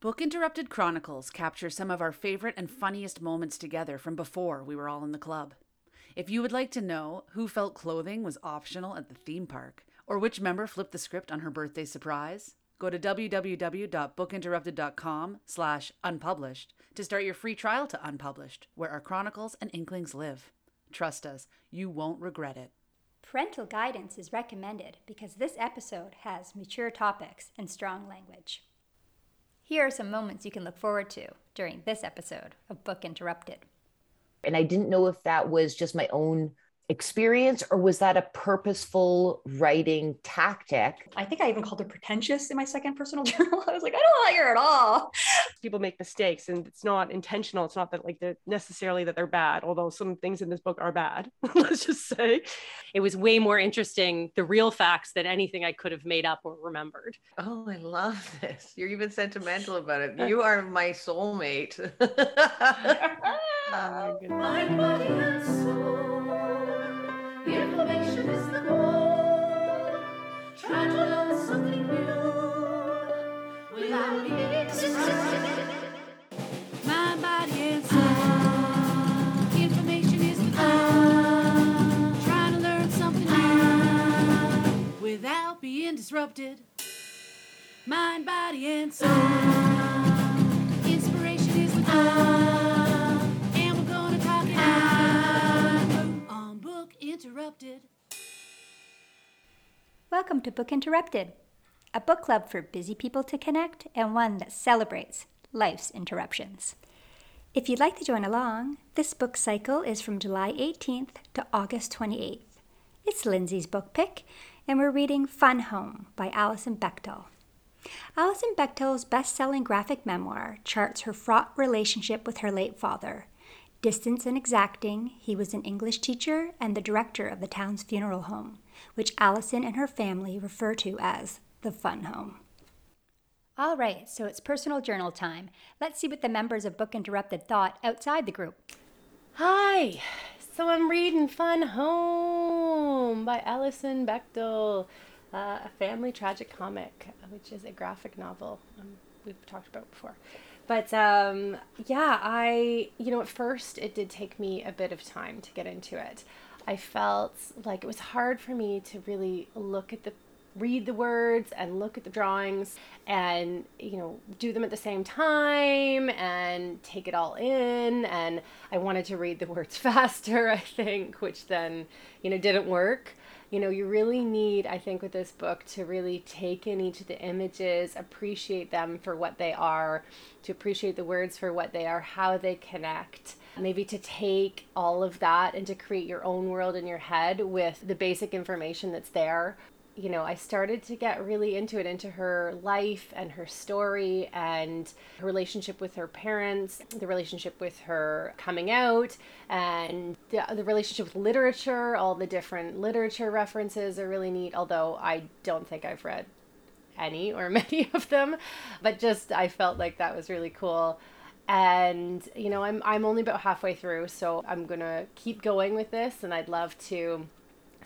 Book Interrupted Chronicles captures some of our favorite and funniest moments together from before we were all in the club. If you would like to know who felt clothing was optional at the theme park, or which member flipped the script on her birthday surprise, go to www.bookinterrupted.com slash unpublished to start your free trial to Unpublished, where our chronicles and inklings live. Trust us, you won't regret it. Parental guidance is recommended because this episode has mature topics and strong language. Here are some moments you can look forward to during this episode of Book Interrupted. And I didn't know if that was just my own experience or was that a purposeful writing tactic? I think I even called her pretentious in my second personal journal. I was like, I don't like her at all. People make mistakes and it's not intentional. It's not that like they're necessarily that they're bad, although some things in this book are bad, let's just say. It was way more interesting, the real facts than anything I could have made up or remembered. Oh, I love this. You're even sentimental about it. You are my soulmate. oh, my goodness. Information and soul. Inspiration is the goal. Interrupted. Welcome to Book Interrupted, a book club for busy people to connect and one that celebrates life's interruptions. If you'd like to join along, this book cycle is from July 18th to August 28th. It's Lindsay's book pick, and we're reading Fun Home by Alison Bechdel. Alison Bechdel's best selling graphic memoir charts her fraught relationship with her late father Distant and exacting, he was an English teacher and the director of the town's funeral home, which Alison and her family refer to as the Fun Home. All right, so it's personal journal time. Let's see what the members of Book Interrupted thought outside the group. Hi, so I'm reading Fun Home by Alison Bechdel, uh, a family tragic comic, which is a graphic novel um, we've talked about before. But um, yeah, I, you know, at first it did take me a bit of time to get into it. I felt like it was hard for me to really look at the read the words and look at the drawings and you know do them at the same time and take it all in and i wanted to read the words faster i think which then you know didn't work you know, you really need, I think, with this book to really take in each of the images, appreciate them for what they are, to appreciate the words for what they are, how they connect. Maybe to take all of that and to create your own world in your head with the basic information that's there you know, I started to get really into it, into her life and her story and her relationship with her parents, the relationship with her coming out, and the, the relationship with literature. All the different literature references are really neat, although I don't think I've read any or many of them, but just I felt like that was really cool. And you know, I'm I'm only about halfway through, so I'm to keep going with this and I'd love to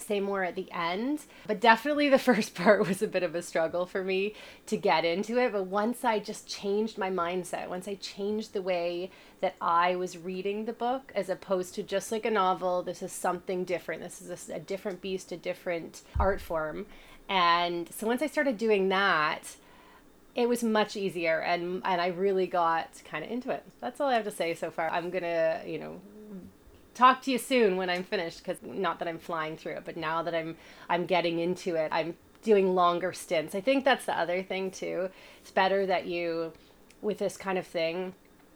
say more at the end. But definitely the first part was a bit of a struggle for me to get into it. But once I just changed my mindset, once I changed the way that I was reading the book, as opposed to just like a novel, this is something different. This is a, a different beast, a different art form. And so once I started doing that, it was much easier and and I really got kind of into it. That's all I have to say so far. I'm going to, you know, talk to you soon when I'm finished because not that I'm flying through it, but now that I'm I'm getting into it, I'm doing longer stints. I think that's the other thing too. It's better that you with this kind of thing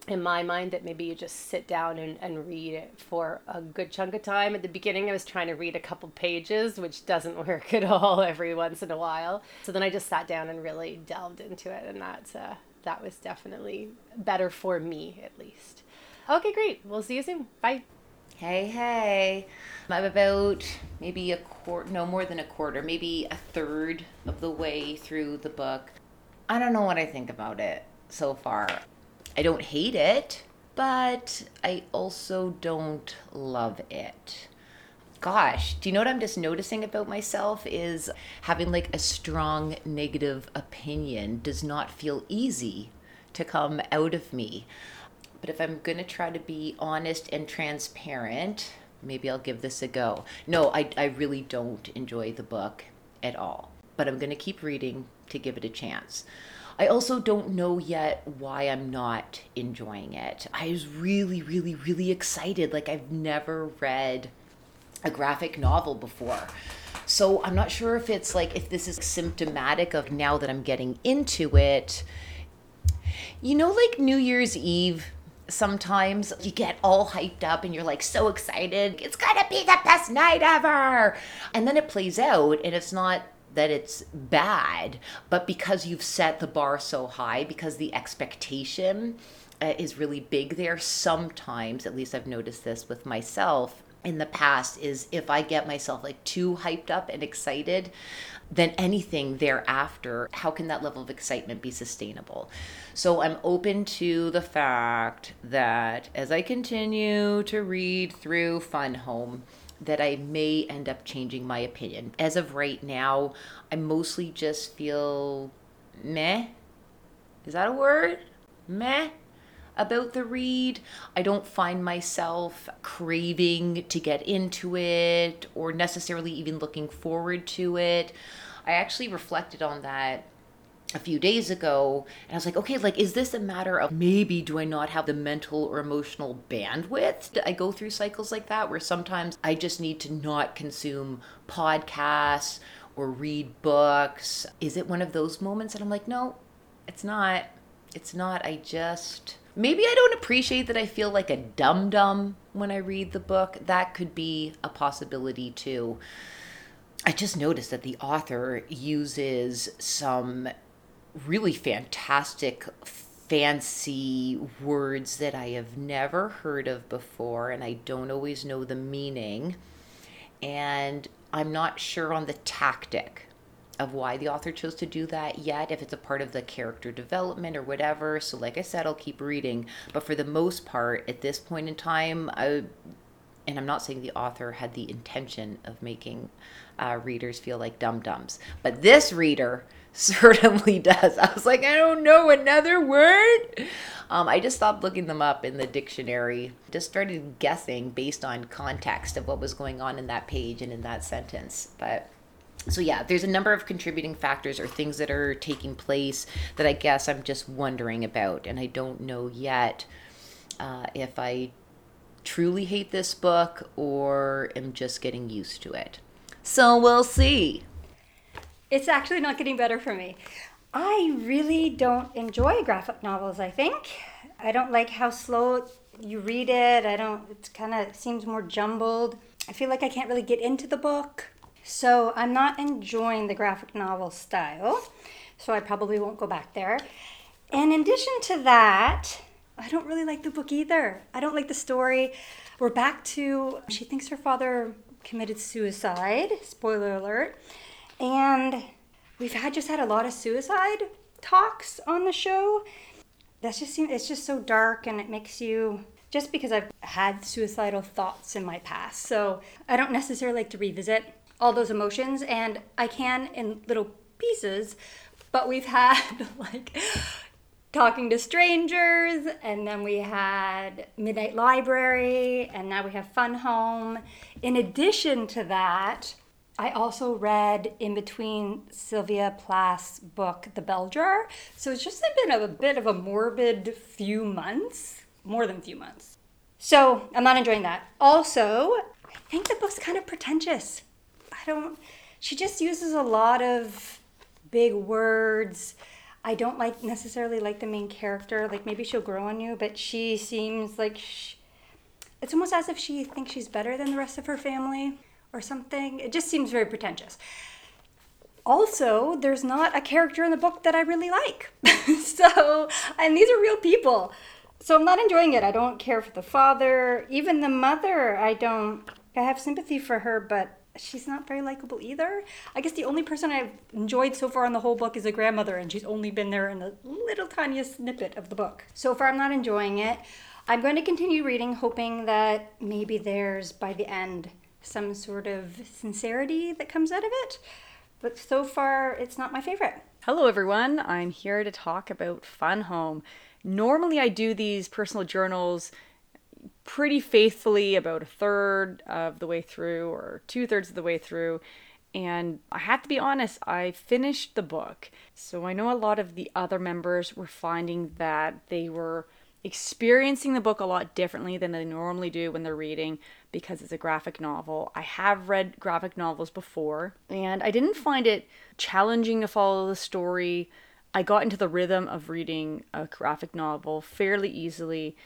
in my mind that maybe you just sit down and, and read it for a good chunk of time. At the beginning, I was trying to read a couple pages, which doesn't work at all every once in a while. So then I just sat down and really delved into it, and that's uh, that was definitely better for me, at least. Okay, great. We'll see you soon. Bye. Hey, hey. I'm about maybe a quarter, no more than a quarter, maybe a third of the way through the book. I don't know what I think about it so far. I don't hate it, but I also don't love it. Gosh, do you know what I'm just noticing about myself is having like a strong negative opinion does not feel easy to come out of me. But if I'm going to try to be honest and transparent, maybe I'll give this a go. No, I, I really don't enjoy the book at all, but I'm going to keep reading to give it a chance. I also don't know yet why I'm not enjoying it. I was really, really, really excited. Like, I've never read a graphic novel before. So I'm not sure if it's like, if this is symptomatic of now that I'm getting into it. You know, like New Year's Eve, sometimes you get all hyped up and you're like so excited. It's gonna be the best night ever. And then it plays out and it's not that it's bad, but because you've set the bar so high, because the expectation uh, is really big there, sometimes, at least I've noticed this with myself in the past, is if I get myself like too hyped up and excited, then anything thereafter, how can that level of excitement be sustainable? So I'm open to the fact that as I continue to read through Fun Home, that I may end up changing my opinion. As of right now, I mostly just feel meh. Is that a word? Meh about the read. I don't find myself craving to get into it or necessarily even looking forward to it. I actually reflected on that a few days ago and I was like, okay, like, is this a matter of maybe do I not have the mental or emotional bandwidth? I go through cycles like that where sometimes I just need to not consume podcasts or read books. Is it one of those moments that I'm like, no, it's not. It's not. I just. Maybe I don't appreciate that I feel like a dum dum when I read the book. That could be a possibility too. I just noticed that the author uses some really fantastic fancy words that I have never heard of before and I don't always know the meaning and I'm not sure on the tactic of why the author chose to do that yet if it's a part of the character development or whatever so like I said I'll keep reading but for the most part at this point in time I and I'm not saying the author had the intention of making uh, readers feel like dum dums, but this reader certainly does. I was like, I don't know another word. Um, I just stopped looking them up in the dictionary, just started guessing based on context of what was going on in that page and in that sentence. But so yeah, there's a number of contributing factors or things that are taking place that I guess I'm just wondering about, and I don't know yet uh, if I truly hate this book or am just getting used to it. So we'll see. It's actually not getting better for me. I really don't enjoy graphic novels, I think. I don't like how slow you read it. I don't, it kind of seems more jumbled. I feel like I can't really get into the book. So I'm not enjoying the graphic novel style. So I probably won't go back there. And in addition to that, I don't really like the book either. I don't like the story. We're back to she thinks her father committed suicide. Spoiler alert. And we've had just had a lot of suicide talks on the show. That's just it's just so dark and it makes you just because I've had suicidal thoughts in my past. So I don't necessarily like to revisit all those emotions and I can in little pieces, but we've had like talking to strangers and then we had midnight library and now we have fun home. In addition to that i also read in between sylvia plath's book the bell jar. So it's just been a, bit of a morbid few months more than a few months. So i'm not enjoying that. Also i think the book's kind of pretentious don't she just uses a lot of big words I don't like necessarily like the main character. Like maybe she'll grow on you, but she seems like she, it's almost as if she thinks she's better than the rest of her family or something. It just seems very pretentious. Also, there's not a character in the book that I really like. so, and these are real people. So I'm not enjoying it. I don't care for the father, even the mother. I don't I have sympathy for her, but she's not very likable either. I guess the only person I've enjoyed so far in the whole book is the grandmother, and she's only been there in a little tiniest snippet of the book. So far, I'm not enjoying it. I'm going to continue reading, hoping that maybe there's, by the end, some sort of sincerity that comes out of it. But so far, it's not my favorite. Hello, everyone. I'm here to talk about Fun Home. Normally, I do these personal journals pretty faithfully about a third of the way through or two thirds of the way through. And I have to be honest, I finished the book. So I know a lot of the other members were finding that they were experiencing the book a lot differently than they normally do when they're reading because it's a graphic novel. I have read graphic novels before, and I didn't find it challenging to follow the story. I got into the rhythm of reading a graphic novel fairly easily.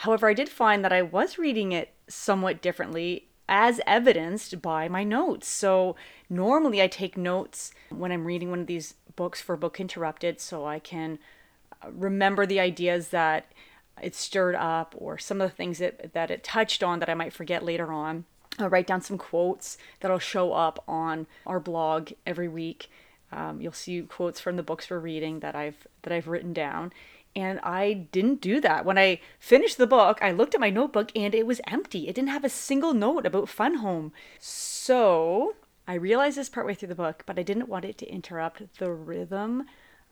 However, I did find that I was reading it somewhat differently as evidenced by my notes. So, normally I take notes when I'm reading one of these books for Book Interrupted so I can uh, remember the ideas that it stirred up or some of the things that, that it touched on that I might forget later on. I'll write down some quotes that'll show up on our blog every week. Um, you'll see quotes from the books we're reading that I've that I've written down, and I didn't do that. When I finished the book, I looked at my notebook and it was empty. It didn't have a single note about Fun Home. So I realized this partway through the book, but I didn't want it to interrupt the rhythm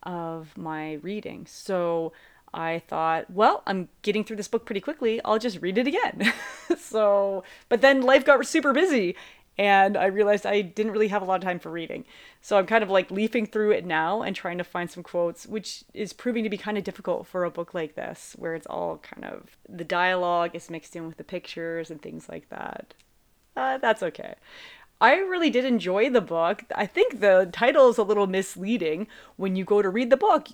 of my reading. So I thought, well, I'm getting through this book pretty quickly. I'll just read it again. so, but then life got super busy and I realized I didn't really have a lot of time for reading. So I'm kind of like leafing through it now and trying to find some quotes, which is proving to be kind of difficult for a book like this, where it's all kind of the dialogue is mixed in with the pictures and things like that. Uh, that's okay. I really did enjoy the book. I think the title is a little misleading. When you go to read the book,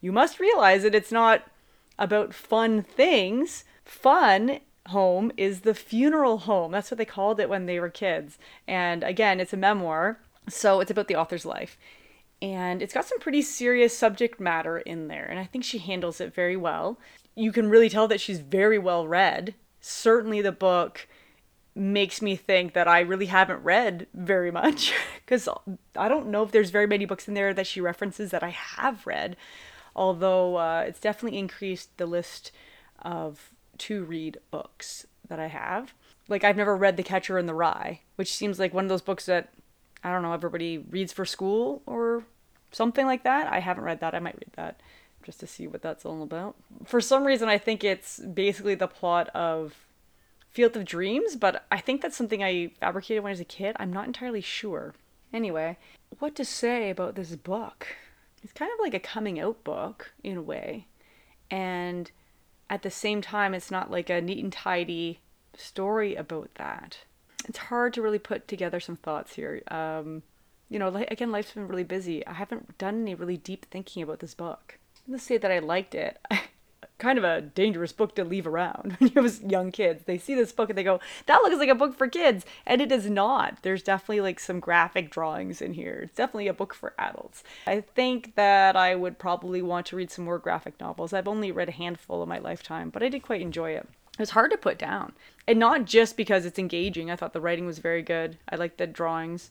you must realize that it's not about fun things. Fun home is the funeral home. That's what they called it when they were kids. And again, it's a memoir, so it's about the author's life. And it's got some pretty serious subject matter in there, and I think she handles it very well. You can really tell that she's very well read. Certainly, the book makes me think that I really haven't read very much because I don't know if there's very many books in there that she references that I have read although uh, it's definitely increased the list of to read books that I have. Like, I've never read The Catcher in the Rye, which seems like one of those books that, I don't know, everybody reads for school or something like that. I haven't read that. I might read that just to see what that's all about. For some reason, I think it's basically the plot of Field of Dreams, but I think that's something I fabricated when I was a kid. I'm not entirely sure. Anyway, what to say about this book? it's kind of like a coming out book in a way. And at the same time, it's not like a neat and tidy story about that. It's hard to really put together some thoughts here. Um, you know, like, again, life's been really busy. I haven't done any really deep thinking about this book. Let's say that I liked it. kind of a dangerous book to leave around when you have young kids. They see this book and they go, that looks like a book for kids. And it is not. There's definitely like some graphic drawings in here. It's definitely a book for adults. I think that I would probably want to read some more graphic novels. I've only read a handful in my lifetime, but I did quite enjoy it. It was hard to put down. And not just because it's engaging. I thought the writing was very good. I liked the drawings.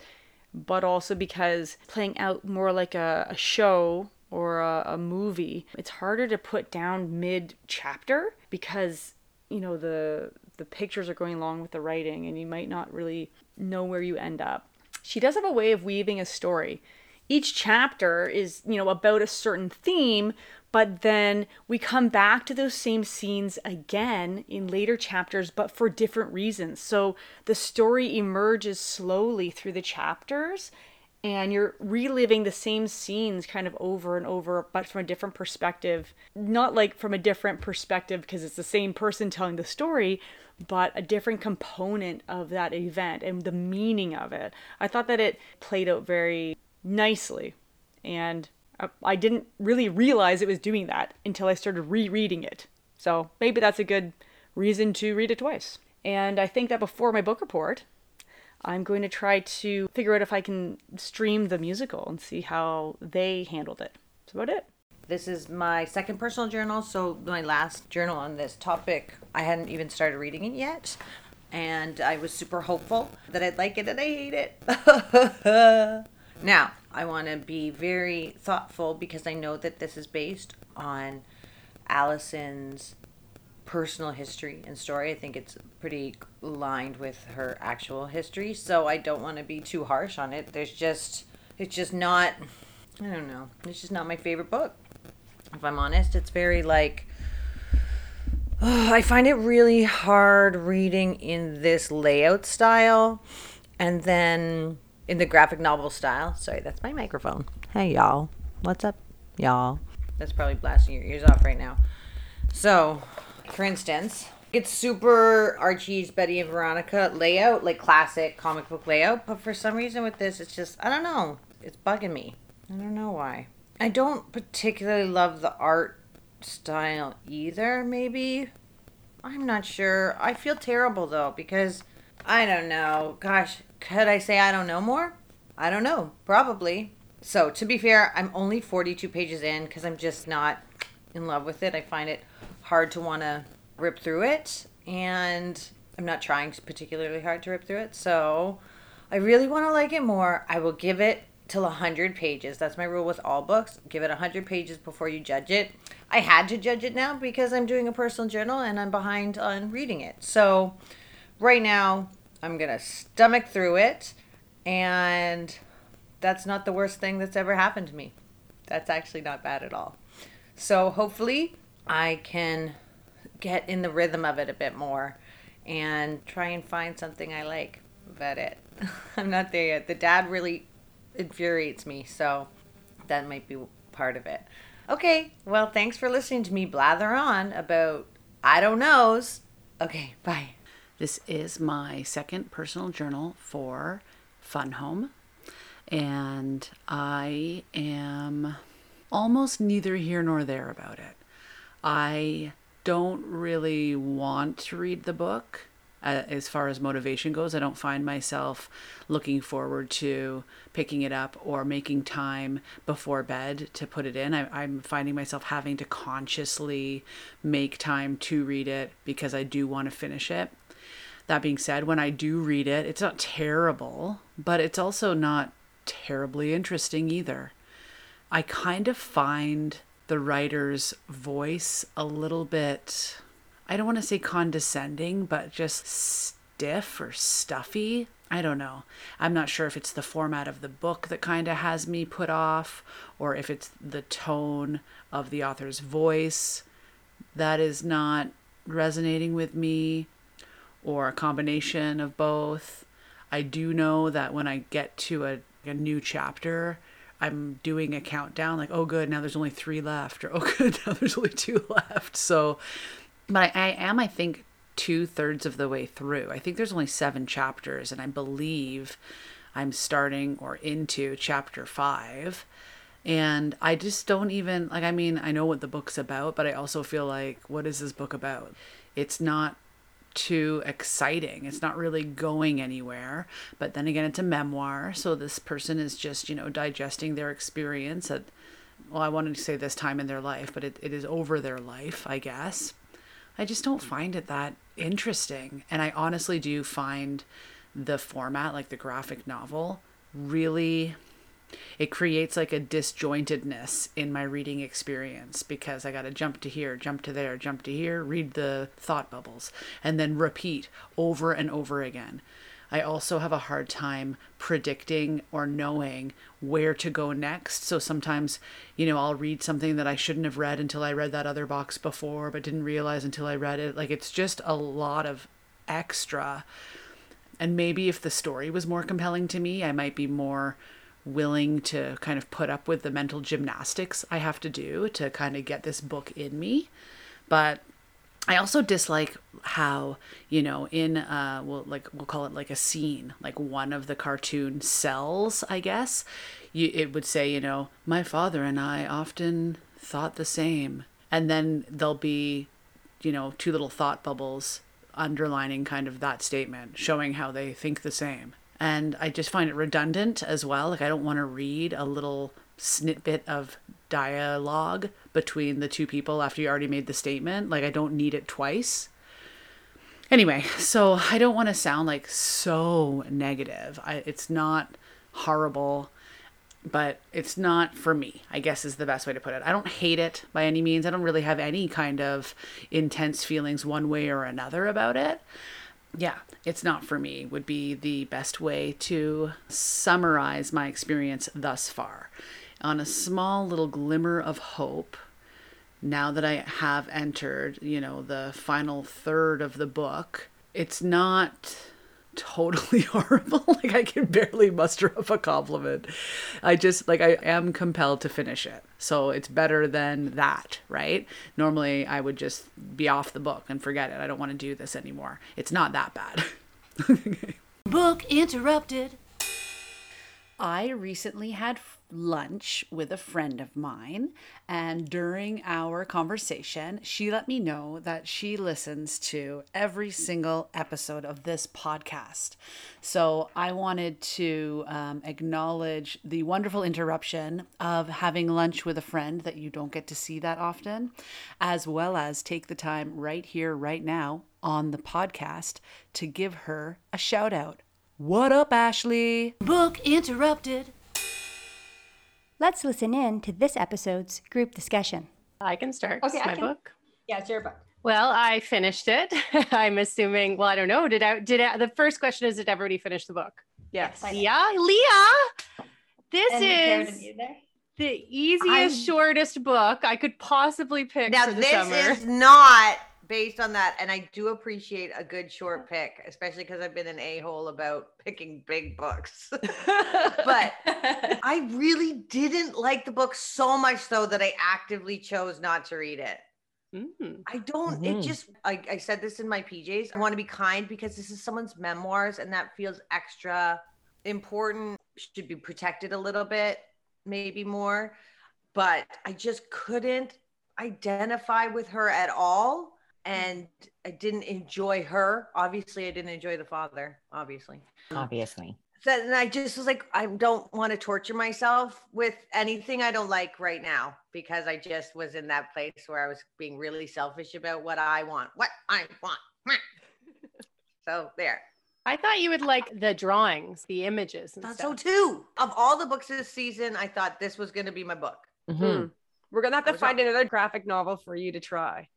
But also because playing out more like a, a show or a, a movie, it's harder to put down mid chapter because you know the the pictures are going along with the writing and you might not really know where you end up. She does have a way of weaving a story. Each chapter is, you know, about a certain theme, but then we come back to those same scenes again in later chapters, but for different reasons. So the story emerges slowly through the chapters and you're reliving the same scenes kind of over and over but from a different perspective. Not like from a different perspective because it's the same person telling the story but a different component of that event and the meaning of it. I thought that it played out very nicely and i didn't really realize it was doing that until i started rereading it. So maybe that's a good reason to read it twice. And i think that before my book report I'm going to try to figure out if I can stream the musical and see how they handled it. That's about it. This is my second personal journal, so my last journal on this topic, I hadn't even started reading it yet. And I was super hopeful that I'd like it, and I hate it. now, I want to be very thoughtful because I know that this is based on Alison's personal history and story. I think it's pretty lined with her actual history, so I don't want to be too harsh on it. There's just it's just not I don't know. It's just not my favorite book. If I'm honest, it's very like I find it really hard reading in this layout style and then in the graphic novel style. Sorry, that's my microphone. Hey, y'all. What's up, y'all? That's probably blasting your ears off right now. So, for instance, it's super Archie's Betty and Veronica layout, like classic comic book layout. But for some reason with this, it's just, I don't know. It's bugging me. I don't know why. I don't particularly love the art style either, maybe. I'm not sure. I feel terrible though because I don't know. Gosh, could I say I don't know more? I don't know. Probably. So, to be fair, I'm only 42 pages in because I'm just not in love with it. I find it hard to want to rip through it, and I'm not trying particularly hard to rip through it. So, I really want to like it more. I will give it till 100 pages. That's my rule with all books. Give it 100 pages before you judge it. I had to judge it now because I'm doing a personal journal and I'm behind on reading it. So, right now, I'm going to stomach through it, and that's not the worst thing that's ever happened to me. That's actually not bad at all. So, hopefully, I can get in the rhythm of it a bit more and try and find something I like about it. I'm not there yet. The dad really infuriates me, so that might be part of it. Okay, well, thanks for listening to me blather on about I don't knows. Okay, bye. This is my second personal journal for Fun Home, and I am almost neither here nor there about it. I don't really want to read the book uh, as far as motivation goes. I don't find myself looking forward to picking it up or making time before bed to put it in. I, I'm finding myself having to consciously make time to read it because I do want to finish it. That being said, when I do read it, it's not terrible, but it's also not terribly interesting either. I kind of find the writer's voice a little bit, I don't want to say condescending, but just stiff or stuffy. I don't know. I'm not sure if it's the format of the book that kind of has me put off, or if it's the tone of the author's voice that is not resonating with me, or a combination of both. I do know that when I get to a, a new chapter, I'm doing a countdown, like, oh, good, now there's only three left, or oh, good, now there's only two left. So, but I, I am, I think, two thirds of the way through. I think there's only seven chapters, and I believe I'm starting or into chapter five. And I just don't even, like, I mean, I know what the book's about, but I also feel like, what is this book about? It's not too exciting. It's not really going anywhere. But then again, it's a memoir. So this person is just, you know, digesting their experience at, well, I wanted to say this time in their life, but it, it is over their life, I guess. I just don't find it that interesting. And I honestly do find the format, like the graphic novel, really it creates like a disjointedness in my reading experience because I got to jump to here, jump to there, jump to here, read the thought bubbles, and then repeat over and over again. I also have a hard time predicting or knowing where to go next. So sometimes, you know, I'll read something that I shouldn't have read until I read that other box before, but didn't realize until I read it. Like it's just a lot of extra. And maybe if the story was more compelling to me, I might be more willing to kind of put up with the mental gymnastics I have to do to kind of get this book in me. But I also dislike how, you know, in uh well like we'll call it like a scene, like one of the cartoon cells, I guess, you it would say, you know, my father and I often thought the same. And then there'll be, you know, two little thought bubbles underlining kind of that statement, showing how they think the same and I just find it redundant as well. Like I don't want to read a little snippet of dialogue between the two people after you already made the statement. Like I don't need it twice. Anyway, so I don't want to sound like so negative. I, it's not horrible, but it's not for me, I guess is the best way to put it. I don't hate it by any means. I don't really have any kind of intense feelings one way or another about it yeah, it's not for me, would be the best way to summarize my experience thus far. On a small little glimmer of hope, now that I have entered, you know, the final third of the book, it's not totally horrible. like I can barely muster up a compliment. I just like I am compelled to finish it. So it's better than that, right? Normally I would just be off the book and forget it. I don't want to do this anymore. It's not that bad. Book interrupted. I recently had lunch with a friend of mine, and during our conversation, she let me know that she listens to every single episode of this podcast. So I wanted to um, acknowledge the wonderful interruption of having lunch with a friend that you don't get to see that often, as well as take the time right here, right now on the podcast to give her a shout out. What up, Ashley? Book interrupted. Let's listen in to this episode's group discussion. I can start. Okay, It's my can- book. Yeah, it's your book. Well, I finished it. I'm assuming. Well, I don't know. Did I? Did I, the first question is? Did everybody finish the book? Yes. I did. Yeah, Leah. This And is are you there? the easiest, I'm- shortest book I could possibly pick Now for the this summer. is not based on that, and I do appreciate a good short pick, especially because I've been an a hole about picking big books. but I really didn't like the book so much, though, that I actively chose not to read it. Mm. I don't. Mhm. It just. I, I said this in my PJs. I want to be kind because this is someone's memoirs, and that feels extra important. Should be protected a little bit, maybe more. But I just couldn't identify with her at all, and I didn't enjoy her. Obviously, I didn't enjoy the father. Obviously, Obviously. so and I just was like, I don't want to torture myself with anything I don't like right now because I just was in that place where I was being really selfish about what I want, what I want. so there. I thought you would like the drawings, the images, and Thought so too. Of all the books this season, I thought this was going to be my book. Mhm. Hmm. We're gonna have to find are- another graphic novel for you to try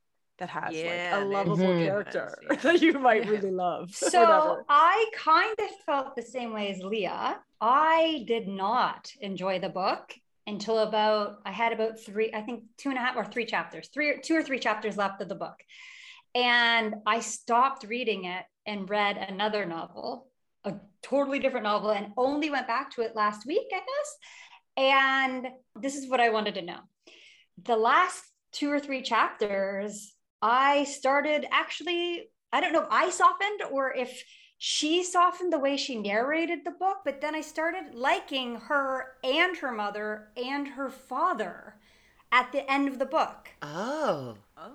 that has Yeah, like a lovable is. character Yeah. that you might Yeah. really love. So I kind of felt the same way as Leah. I did not enjoy the book until about I had about three, I think two and a half or three chapters, three or two or three chapters left of the book. And I stopped reading it and read another novel, a totally different novel, and only went back to it last week, I guess. And this is what I wanted to know. The last two or three chapters, I started actually, I don't know if I softened or if she softened the way she narrated the book, but then I started liking her and her mother and her father at the end of the book. Oh. Oh.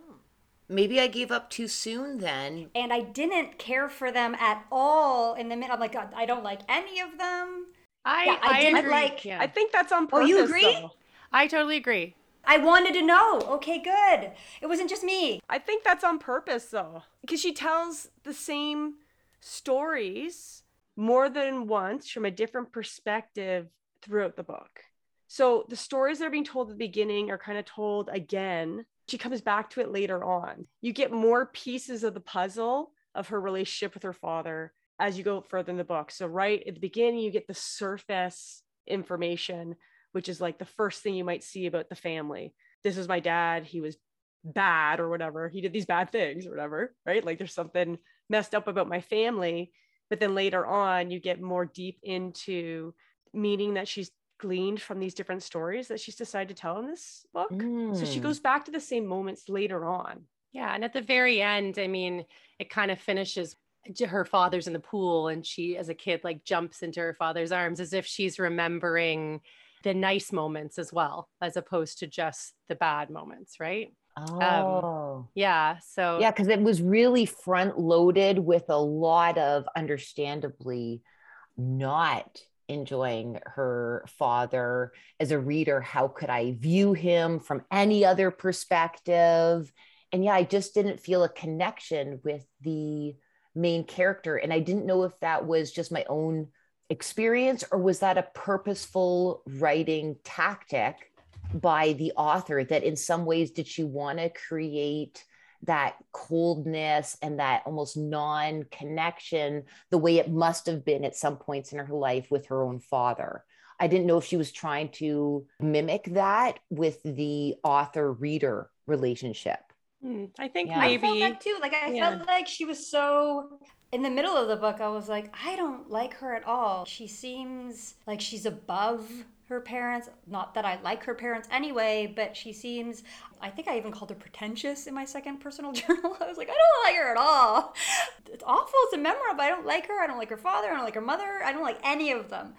Maybe I gave up too soon then. And I didn't care for them at all in the middle. I'm like, God, I don't like any of them. I, Yeah, I I, didn't agree. like- yeah. I think that's on purpose. Oh, you agree? though. I totally agree. I wanted to know. Okay, good. It wasn't just me. I think that's on purpose though, because she tells the same stories more than once from a different perspective throughout the book. So the stories that are being told at the beginning are kind of told again. She comes back to it later on. You get more pieces of the puzzle of her relationship with her father as you go further in the book. So right at the beginning, you get the surface information, which is like the first thing you might see about the family. This is my dad. He was bad or whatever. He did these bad things or whatever, right? Like there's something messed up about my family. But then later on, you get more deep into meaning that she's gleaned from these different stories that she's decided to tell in this book. So she Mm. goes back to the same moments later on. Yeah, and at the very end, I mean, it kind of finishes her father's in the pool and she as a kid like jumps into her father's arms as if she's remembering the nice moments as well as opposed to just the bad moments, right? Um, oh. Yeah, so yeah, because it was really front loaded with a lot of understandably not enjoying her father as a reader. How could I view him from any other perspective? And yeah, I just didn't feel a connection with the main character. And I didn't know if that was just my own experience or was that a purposeful writing tactic by the author that in some ways did she want to create that coldness and that almost non connection the way it must have been at some points in her life with her own father. I didn't know if she was trying to mimic that with the author reader relationship. Hmm, I think Yeah. I felt maybe. that too. Like I Yeah. felt like she was so in the middle of the book. I was like, I don't like her at all. She seems like she's above her parents. Not that I like her parents anyway, but she seems. I think I even called her pretentious in my second personal journal. I was like, I don't like her at all. It's awful. It's a memoir, but I don't like her. I don't like her father. I don't like her mother. I don't like any of them.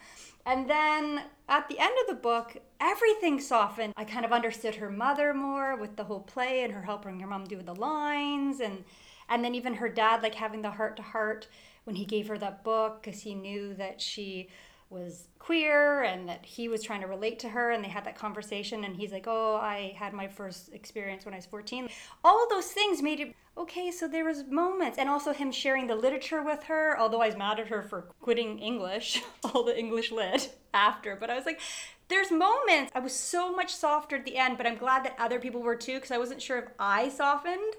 And then at the end of the book, everything softened. I kind of understood her mother more with the whole play and her helping her mom do the lines and and then even her dad like having the heart to heart when he gave her that book because he knew that she was queer and that he was trying to relate to her and they had that conversation and he's like oh i had my first experience when i was 14 all of those things made it okay so there was moments and also him sharing the literature with her although i was mad at her for quitting english all the english lit after but i was like there's moments. I was so much softer at the end but i'm glad that other people were too because i wasn't sure if i softened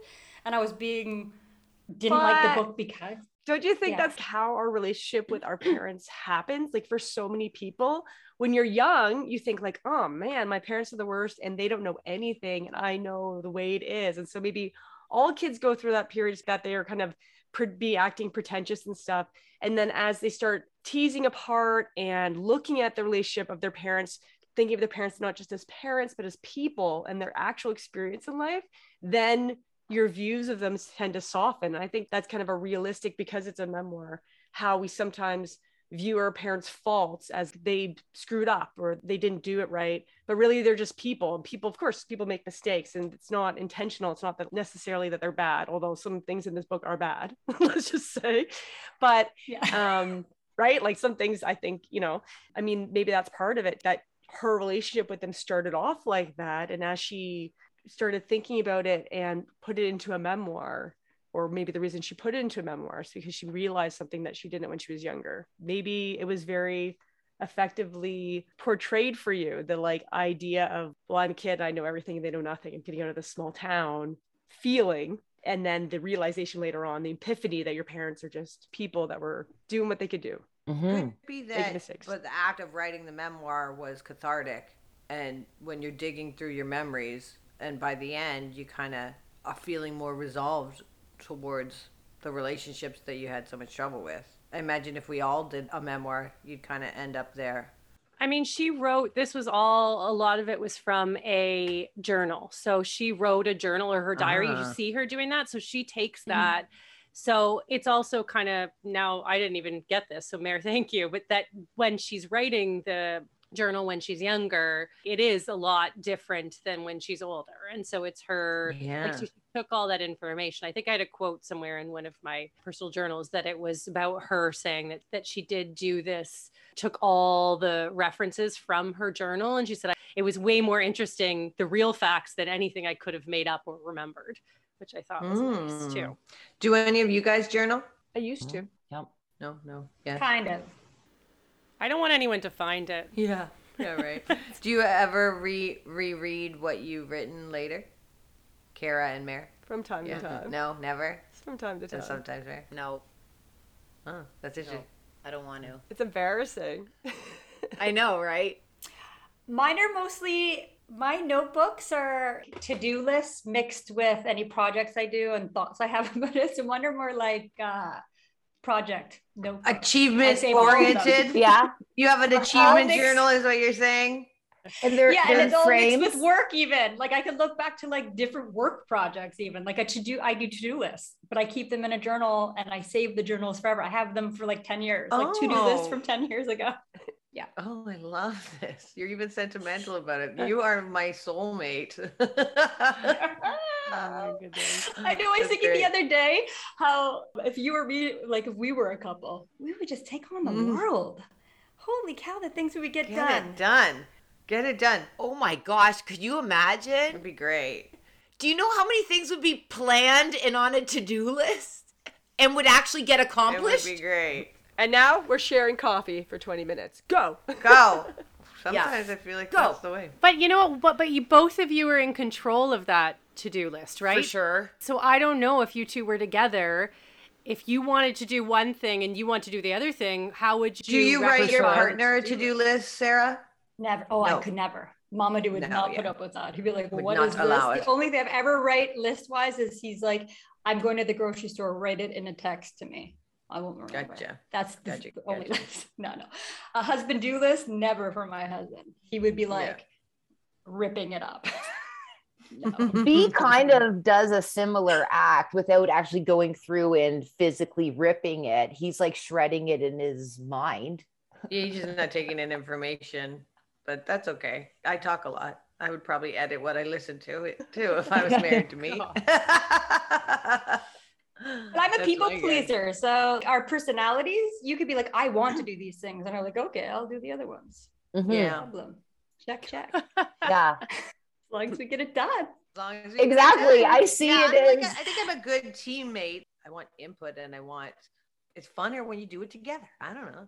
and i was being didn't like the book because Don't you think Yeah. that's how our relationship with our parents happens? Like for so many people, when you're young, you think like, "Oh man, my parents are the worst and they don't know anything and I know the way it is." And so maybe all kids go through that period that they are kind of pre- be acting pretentious and stuff. And then as they start teasing apart and looking at the relationship of their parents, thinking of their parents not just as parents but as people and their actual experience in life, then your views of them tend to soften. I think that's kind of a realistic because it's a memoir, how we sometimes view our parents' faults as they screwed up or they didn't do it right. But really they're just people. And people, of course, people make mistakes and it's not intentional. It's not that necessarily that they're bad, although some things in this book are bad, let's just say. But yeah um right like some things i think you know i mean maybe that's part of it that her relationship with them started off like that and as she started thinking about it and put it into a memoir or maybe the reason she put it into a memoir is because she realized something that she didn't when she was younger. Maybe it was very effectively portrayed for you the like idea of well i'm a kid i know everything and they know nothing i'm getting out of this small town feeling. And then the realization later on the epiphany that your parents are just people that were doing what they could do. Mm-hmm. Could be that, but the act of writing the memoir was cathartic, and when you're digging through your memories, and by the end, you kind of are feeling more resolved towards the relationships that you had so much trouble with. I imagine if we all did a memoir, you'd kind of end up there. I mean, she wrote, this was all, a lot of it was from a journal. So she wrote a journal or her diary. You Ah. see her doing that. So she takes that. So it's also kind of now, I didn't even get this. So, Mare, thank you. But that when she's writing the journal when she's younger, it is a lot different than when she's older. And so it's her, Yeah. like, she took all that information. I think I had a quote somewhere in one of my personal journals that it was about her saying that that she did do this, took all the references from her journal, and she said it was way more interesting, the real facts, than anything I could have made up or remembered, which I thought was nice Mm. too. Do any of you guys journal? I used to. Yep. No, no, yeah, kind of I don't want anyone to find it. yeah, yeah, right. Do you ever re reread what you've written later, Kara and Mare? From time Yeah, to time. no, never. From time to time. Just sometimes, Mare. No, Oh, that's interesting. I don't want to. It's embarrassing. I know, right? Mine are mostly my notebooks are to-do lists mixed with any projects I do and thoughts I have about it. So mine are more like uh project notebooks. Achievement I save all of them. oriented. Yeah. You have an uh-huh. achievement mixed- journal, is what you're saying? And they're, yeah, they're and it's all frames. mixed with work even. Like I could look back to like different work projects even. Like a to-do, I do to-do lists, but I keep them in a journal and I save the journals forever. I have them for like 10 years, like to-do oh. lists Oh. from 10 years ago. Yeah. Oh, I love this. You're even sentimental about it. You are my soulmate. Oh my goodness. I know. I was thinking great. the other day how if you were me, like if we were a couple, we would just take on the Mm. world. Holy cow, the things we would get, Get done. it done. Get it done. oh my gosh, could you imagine? It'd be great. Do you know how many things would be planned and on a to-do list and would actually get accomplished? It would be great. And now we're sharing coffee for 20 minutes. Go. Go. Sometimes I feel like Go. that's the way. But you know what? But, but you both of you are in control of that to-do list, right? For sure. So I don't know if you two were together. If you wanted to do one thing and you want to do the other thing, how would you? Do you write your partner a to-do list, Sarah? Never. Oh, No. I could never. Mamadou would No, not put up with that. He'd be like, Would "What not is allow this?" it. The only thing I've ever write list wise is he's like, "I'm going to the grocery store. Write it in a text to me." I won't remember. Gotcha. That's the Gotcha, only gotcha. list. No, no. A husband do list, never for my husband. He would be like ripping it up. no. B kind of does a similar act without actually going through and physically ripping it. He's like shredding it in his mind. He's just not taking in information, but that's okay. I talk a lot. I would probably edit what I listen to it too if I was married to me. Oh, But I'm a people pleaser. So our personalities, you could be like, I want to do these things. And I'm like, okay, I'll do the other ones. Mhm. No Yeah. problem. Check, check. Yeah. as long as we get it done. As long as you- Exactly. I see Yeah, it I'm like a- I think I'm a good teammate. I want input and I want it's funner when you do it together. I don't know.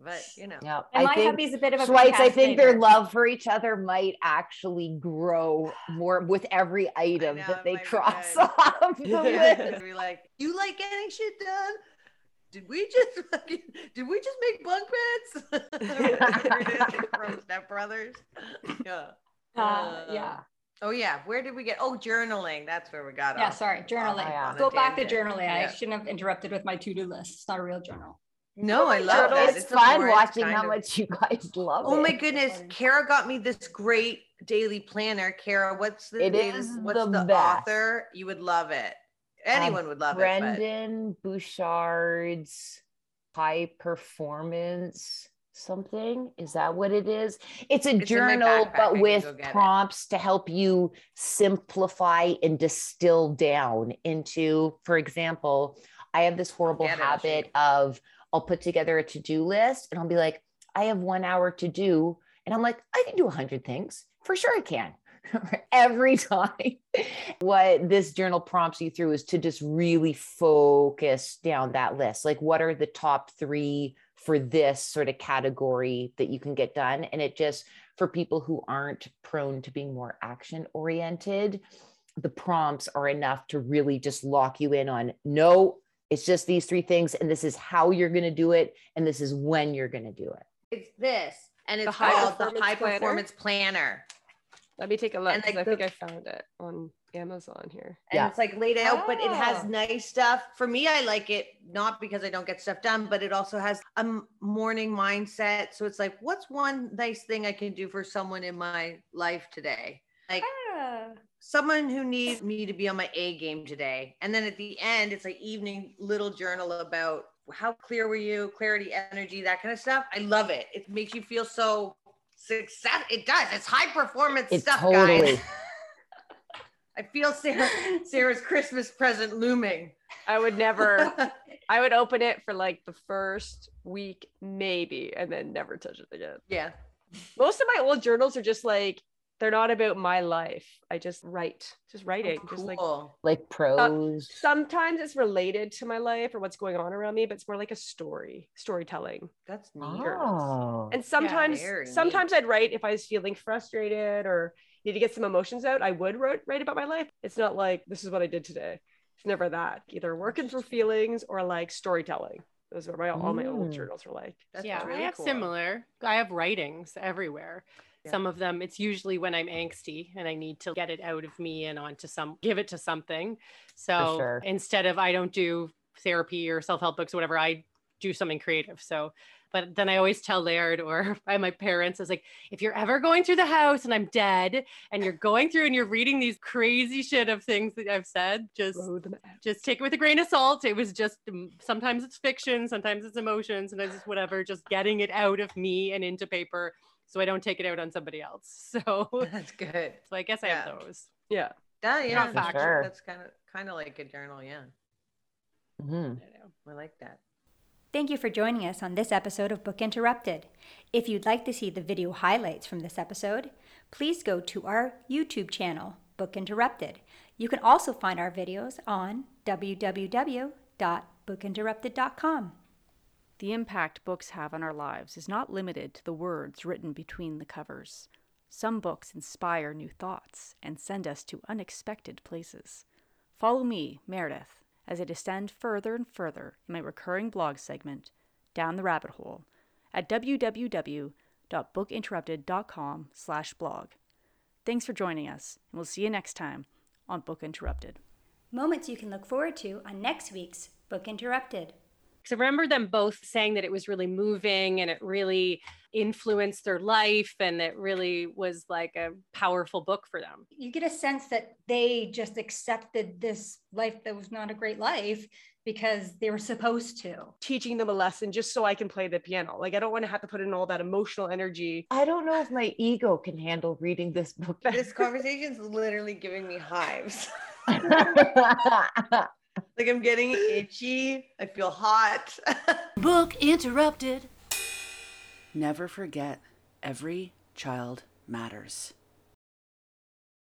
But you know. Yeah. And my I think hubby's a bit of a Schweitz, I think their love for each other might actually grow more with every item know, that they cross off the list. Be like, you like getting shit done? Did we just fucking, did we just make bunk beds? Whatever it is from Step Brothers. Yeah. Uh, yeah. Oh yeah. Where did we get? Oh, journaling. That's where we got Yeah, off. sorry. Journaling. Oh, yeah. Go back to tangent. journaling. I shouldn't have interrupted with my to-do list. It's not a real journal. No, I love Journal, that. It's a fun watching how of- much you guys love it. Oh my goodness, funny. Kara got me this great daily planner. Kara, what's the It name? is what's the the, best. author? You would love it. Um, Anyone would love it. Brendon Burchard's high performance something. Is that what it is? It's a It's journal, but with go get it. prompts to help you simplify and distill down into, for example, I have this horrible get it, habit of I'll put together a to-do list and I'll be like, I have one hour to do. And I'm like, I can do a hundred things. For sure I can. Every time. what this journal prompts you through is to just really focus down that list. Like, what are the top three for this sort of category that you can get done? And it just, for people who aren't prone to being more action oriented, the prompts are enough to really just lock you in on no, it's just these three things. And this is how you're going to do it. And this is when you're going to do it. It's this, and it's high called the High planner? Performance Planner. Let me take a look And, 'cause like, I think I found it on Amazon here. and Yeah. it's like laid out, but it has Ah. nice stuff. For me, I like it not because I don't get stuff done, but it also has a morning mindset. So it's like, what's one nice thing I can do for someone in my life today? Like. Someone who needs me to be on my A game today. And then at the end, it's like evening little journal about how clear were you, clarity, energy, that kind of stuff. I love it. It makes you feel so success. It does. It's high performance It stuff, totally. guys. I feel Sarah, Sarah's Christmas present looming. I would never, I would open it for like the first week, maybe, and then never touch it again. yeah. Most of my old journals are just like, they're not about my life. I just write, just writing, Oh, just like cool. Like prose. sometimes it's related to my life or what's going on around me, but it's more like a story, storytelling. That's neat. Oh. And sometimes, very neat. sometimes I'd write if I was feeling frustrated or need to get some emotions out. I would write, write about my life. It's not like this is what I did today. It's never that. Either working through feelings or like storytelling. Those are my all my old Mm. journals are like. That's yeah, really I have cool. similar. I have writings everywhere. Yeah. Some of them, it's usually when I'm angsty and I need to get it out of me and onto some, give it to something. So sure. instead of I don't do therapy or self help books or whatever, I do something creative. So, but then I always tell Laird or by my parents, I was like, if you're ever going through the house and I'm dead and you're going through and you're reading these crazy shit of things that I've said, just Throw them out. just take it with a grain of salt. It was just um, sometimes it's fiction, sometimes it's emotion, sometimes it's whatever, just getting it out of me and into paper so I don't take it out on somebody else. So, so That's good. So I guess I Yeah. have those. Yeah. That, yeah, that's. Sure. that's kind of kind of like a journal. Yeah, Mhm. I know. I like that. Thank you for joining us on this episode of Book Interrupted. If you'd like to see the video highlights from this episode, please go to our YouTube channel, Book Interrupted. You can also find our videos on www.bookinterrupted.com. The impact books have on our lives is not limited to the words written between the covers. Some books inspire new thoughts and send us to unexpected places. Follow me, Meredith, as I descend further and further in my recurring blog segment, Down the Rabbit Hole, at www.bookinterrupted.com slash blog. Thanks for joining us, and we'll see you next time on Book Interrupted. Moments you can look forward to on next week's Book Interrupted. Because I remember them both saying that it was really moving and it really influenced their life and it really was like a powerful book for them. You get a sense that they just accepted this life that was not a great life because they were supposed to. teaching them a lesson just so I can play the piano. Like I don't want to have to put in all that emotional energy. I don't know if my ego can handle reading this book. This conversation is literally giving me hives. like I'm getting itchy. I feel hot. Book interrupted. Never forget, every child matters.